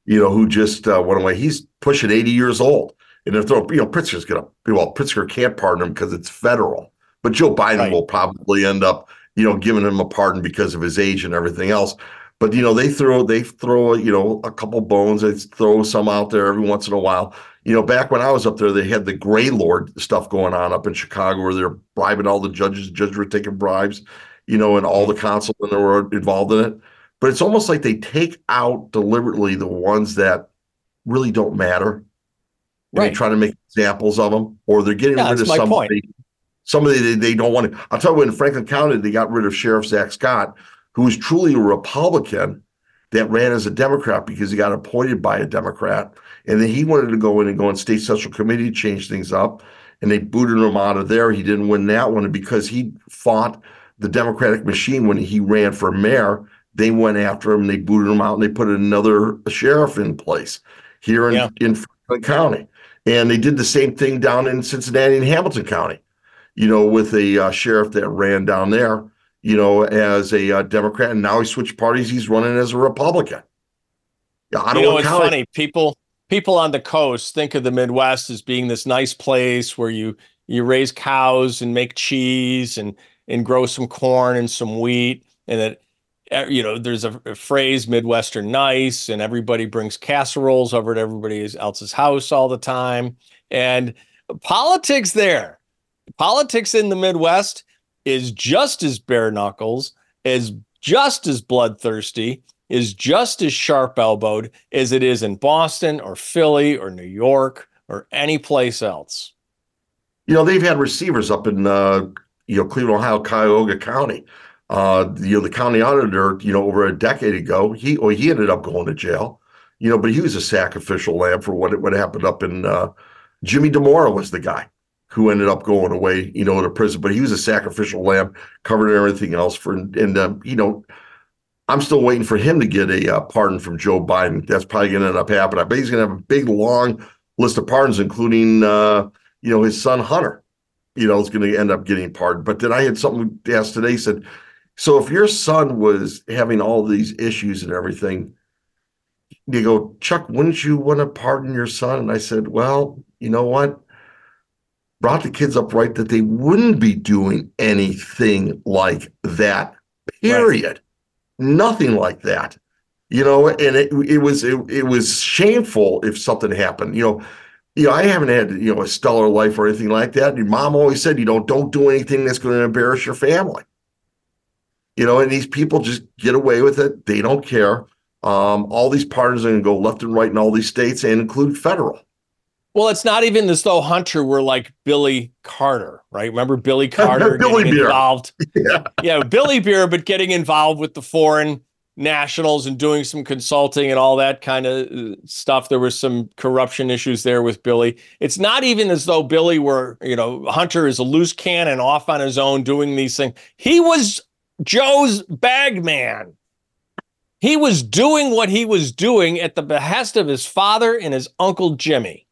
you know, who just uh, went away. He's pushing 80 years old. And they're throwing, you know, Pritzker's going to, well, Pritzker can't pardon him because it's federal. But Joe Biden Right. will probably end up, you know, giving him a pardon because of his age and everything else. But you know, they throw they throw you know a couple bones. They throw some out there every once in a while. You know, back when I was up there, they had the Greylord stuff going on up in Chicago, where they're bribing all the judges. Judges were taking bribes, you know, and all the councilmen that were involved in it. But it's almost like they take out deliberately the ones that really don't matter. And Right. They try to make examples of them, or they're getting Yeah, rid of my point. somebody Somebody they, they don't want to. I'll tell you, in Franklin County, they got rid of Sheriff Zach Scott, who was truly a Republican that ran as a Democrat because he got appointed by a Democrat. And then he wanted to go in and go on state central committee, change things up. And they booted him out of there. He didn't win that one. And because he fought the Democratic machine when he ran for mayor, they went after him, they booted him out, and they put another sheriff in place here in, Yeah. in Franklin County. And they did the same thing down in Cincinnati and Hamilton County, you know, with a uh, sheriff that ran down there, you know, as a uh, Democrat. And now he switched parties. He's running as a Republican. Yeah, you Ottawa know, it's County. funny. People people on the coast think of the Midwest as being this nice place where you you raise cows and make cheese and and grow some corn and some wheat, and that eh, you know there's a, a phrase Midwestern nice, and everybody brings casseroles over to everybody else's house all the time, and politics there, politics in the Midwest is just as bare knuckles, is just as bloodthirsty, is just as sharp elbowed as it is in Boston or Philly or New York or any place else. you know, they've had receivers up in uh, you know Cleveland, Ohio, Cuyahoga County. Uh, you know, the county auditor, you know, over a decade ago, he or he ended up going to jail. You know, but he was a sacrificial lamb for what what happened up in uh, Jimmy Dimora was the guy who ended up going away, you know, to prison. But he was a sacrificial lamb, covered everything else for, and um, you know, I'm still waiting for him to get a uh, pardon from Joe Biden. That's probably going to end up happening. I bet he's going to have a big, long list of pardons, including, uh, you know, his son Hunter. You know, is going to end up getting pardoned. But then I had something asked today. Said, so if your son was having all these issues and everything, you go, Chuck, wouldn't you want to pardon your son? And I said, well, you know what? Brought the kids up right that they wouldn't be doing anything like that. Period. Nothing like that. You know and it, it was it, it was shameful if something happened. You know you know i haven't had you know a stellar life or anything like that. Your mom always said you know don't do anything that's going to embarrass your family. You know and these people just get away with it. They don't care. Um, all these pardons are going to go left and right in all these states and include federal Well, it's not even as though Hunter were like Billy Carter, right? Remember Billy Carter Billy getting Beer. involved? yeah Yeah, Billy Beer, but getting involved with the foreign nationals and doing some consulting and all that kind of uh, stuff. There was some corruption issues there with Billy. It's not even as though Billy were, you know, Hunter is a loose cannon off on his own doing these things. He was Joe's bag man. He was doing what he was doing at the behest of his father and his uncle Jimmy.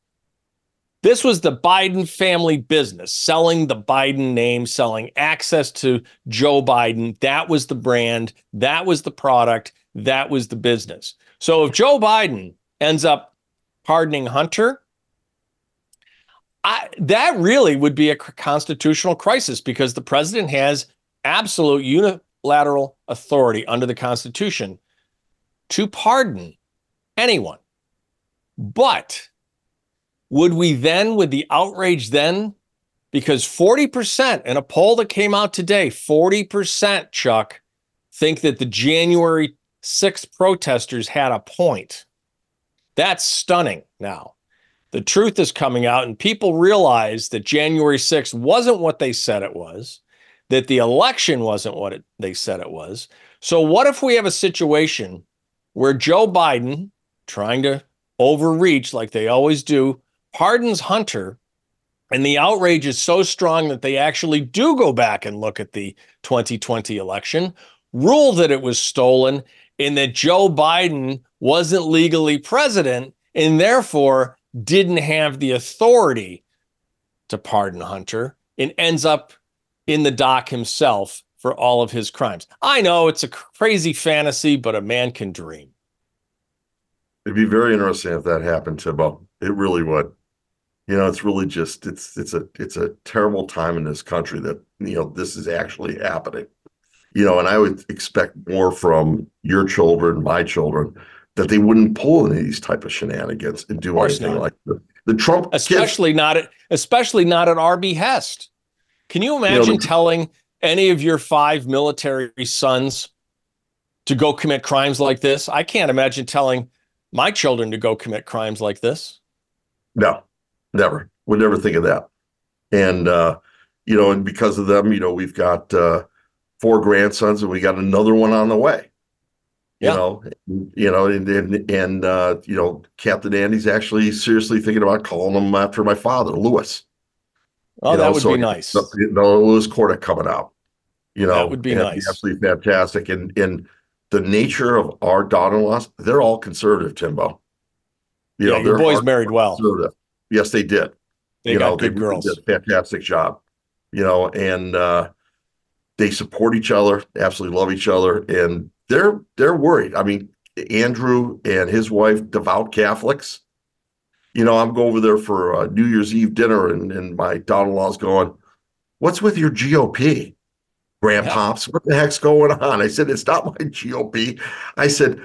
This was the Biden family business, selling the Biden name, selling access to Joe Biden. That was the brand, that was the product, that was the business. So if Joe Biden ends up pardoning Hunter, I, that really would be a constitutional crisis because the president has absolute unilateral authority under the Constitution to pardon anyone. But would we then, with the outrage then, because 40% in a poll that came out today, 40%, Chuck, think that the January 6th protesters had a point. That's stunning now. The truth is coming out, and people realize that January 6th wasn't what they said it was, that the election wasn't what it, they said it was. So, what if we have a situation where Joe Biden, trying to overreach like they always do, pardons Hunter, and the outrage is so strong that they actually do go back and look at the 2020 election, rule that it was stolen, and that Joe Biden wasn't legally president and therefore didn't have the authority to pardon Hunter and ends up in the dock himself for all of his crimes. I know it's a crazy fantasy, but a man can dream. It'd be very interesting if that happened, to Timbo. It really would. You know, it's really just it's it's a it's a terrible time in this country that you know this is actually happening. You know, and I would expect more from your children, my children, that they wouldn't pull any of these type of shenanigans and do anything not. like the, the Trump kids. especially not at especially not at our behest. Can you imagine the- telling any of your five military sons to go commit crimes like this? I can't imagine telling my children to go commit crimes like this. No, never. Would never think of that. And uh, you know, and because of them, you know, we've got uh, four grandsons and we got another one on the way. You Yeah. know, you know, and and, and uh, you know, Captain Andy's actually seriously thinking about calling him after my father, Lewis. Oh, You that know, would so be nice. The, Lewis Cordak coming out. You know, That would be nice. Absolutely fantastic. And and the nature of our daughter-in-laws, they're all conservative, Timbo. You Yeah, your boys married well. Yes, they did. They you got know, good they girls. did a fantastic job. You know, and uh they support each other, absolutely love each other, and they're they're worried. I mean, Andrew and his wife, devout Catholics. You know, I'm going over there for uh, New Year's Eve dinner, and, and my daughter-in-law's going, "What's with your GOP, Grandpops? What the heck's going on?" I said, "It's not my GOP." I said,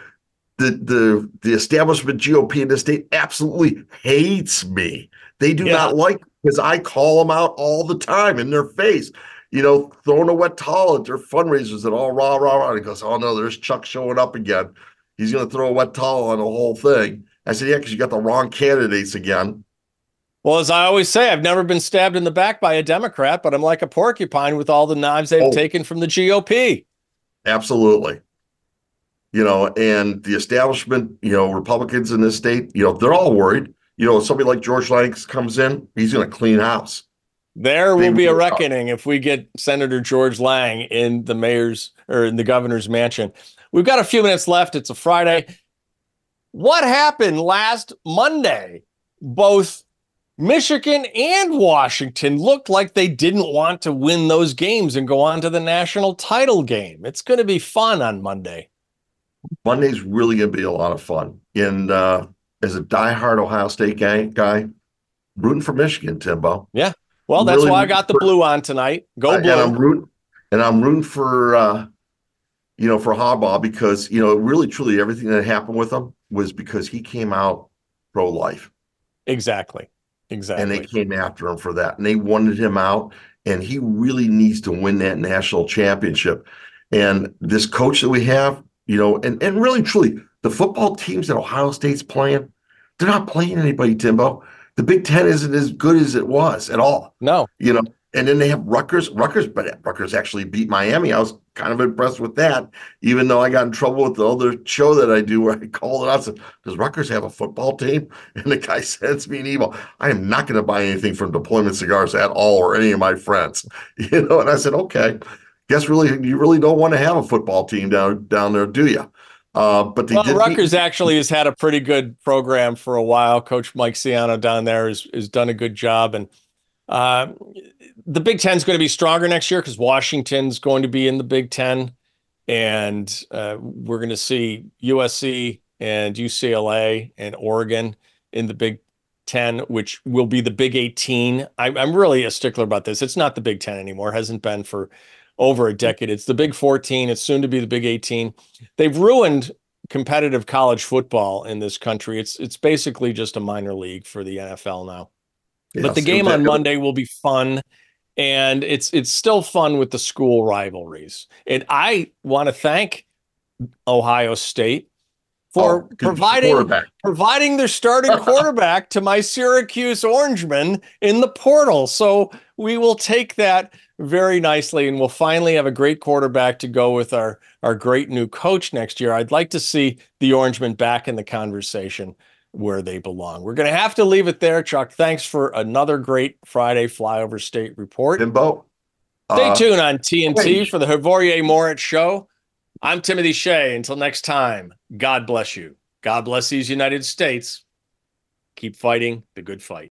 "the the the establishment GOP in the state absolutely hates me. They do Yeah. not like because I call them out all the time in their face." You know, throwing a wet towel at their fundraisers and all rah rah rah. And he goes, "Oh no, there's Chuck showing up again. He's going to throw a wet towel on the whole thing." I said, "Yeah, because you got the wrong candidates again." Well, as I always say, I've never been stabbed in the back by a Democrat, but I'm like a porcupine with all the knives they've Oh. taken from the GOP. Absolutely. You know, and the establishment, you know, Republicans in this state, you know, they're all worried. You know, somebody like George Lanks comes in, he's going to clean house. There will be a reckoning if we get Senator George Lang in the mayor's or in the governor's mansion. We've got a few minutes left. It's a Friday. What happened last Monday? Both Michigan and Washington looked like they didn't want to win those games and go on to the national title game. It's going to be fun on Monday. Monday's really going to be a lot of fun. And uh, as a diehard Ohio State guy, guy rooting for Michigan, Timbo. Yeah. Well, that's Really why I got the blue on tonight. Go Uh, blue. And I'm rooting, and I'm rooting for, uh, you know, for Harbaugh because you know, really, truly, everything that happened with him was because he came out pro-life. exactly. Exactly. and they came after him for that and they wanted him out and he really needs to win that national championship and this coach that we have you know and, and really truly the football teams that ohio state's playing they're not playing anybody timbo the big ten isn't as good as it was at all no. you know and then they have Rutgers. Rutgers, but Rutgers actually beat Miami. I was kind of impressed with that, even though I got in trouble with the other show that I do where I called it out. Said, Does Rutgers have a football team? And the guy sends me an email. I am not going to buy anything from Deployment Cigars at all or any of my friends. You know, and I said, okay. Guess really, you really don't want to have a football team down down there, do you? Uh, but Well, beat- actually has had a pretty good program for a while. Coach Mike Schiano down there has, has done a good job. And uh, the Big Ten is going to be stronger next year because Washington's going to be in the Big Ten. And uh, we're going to see USC and UCLA and Oregon in the Big 10, which will be the Big 18. I, I'm really a stickler about this. It's not the Big 10 anymore, hasn't been for over a decade. It's the Big 14. It's soon to be the Big 18. They've ruined competitive college football in this country. It's it's basically just a minor league for the NFL now. but the Yes, game on. Monday will be fun and it's it's still fun with the school rivalries. And I want to thank Ohio State for Oh, providing providing their starting quarterback to my Syracuse Orangemen in the portal. So we will take that very nicely and we'll finally have a great quarterback to go with our our great new coach next year. I'd like to see the Orangemen back in the conversation where they belong. We're going to have to leave it there, Chuck. Thanks for another great Friday flyover state report. Timbo. Stay uh, tuned on TNT wait. for the Havorier Moritz show. I'm Timothy Shea. Until next time, God bless you. God bless these United States. Keep fighting the good fight.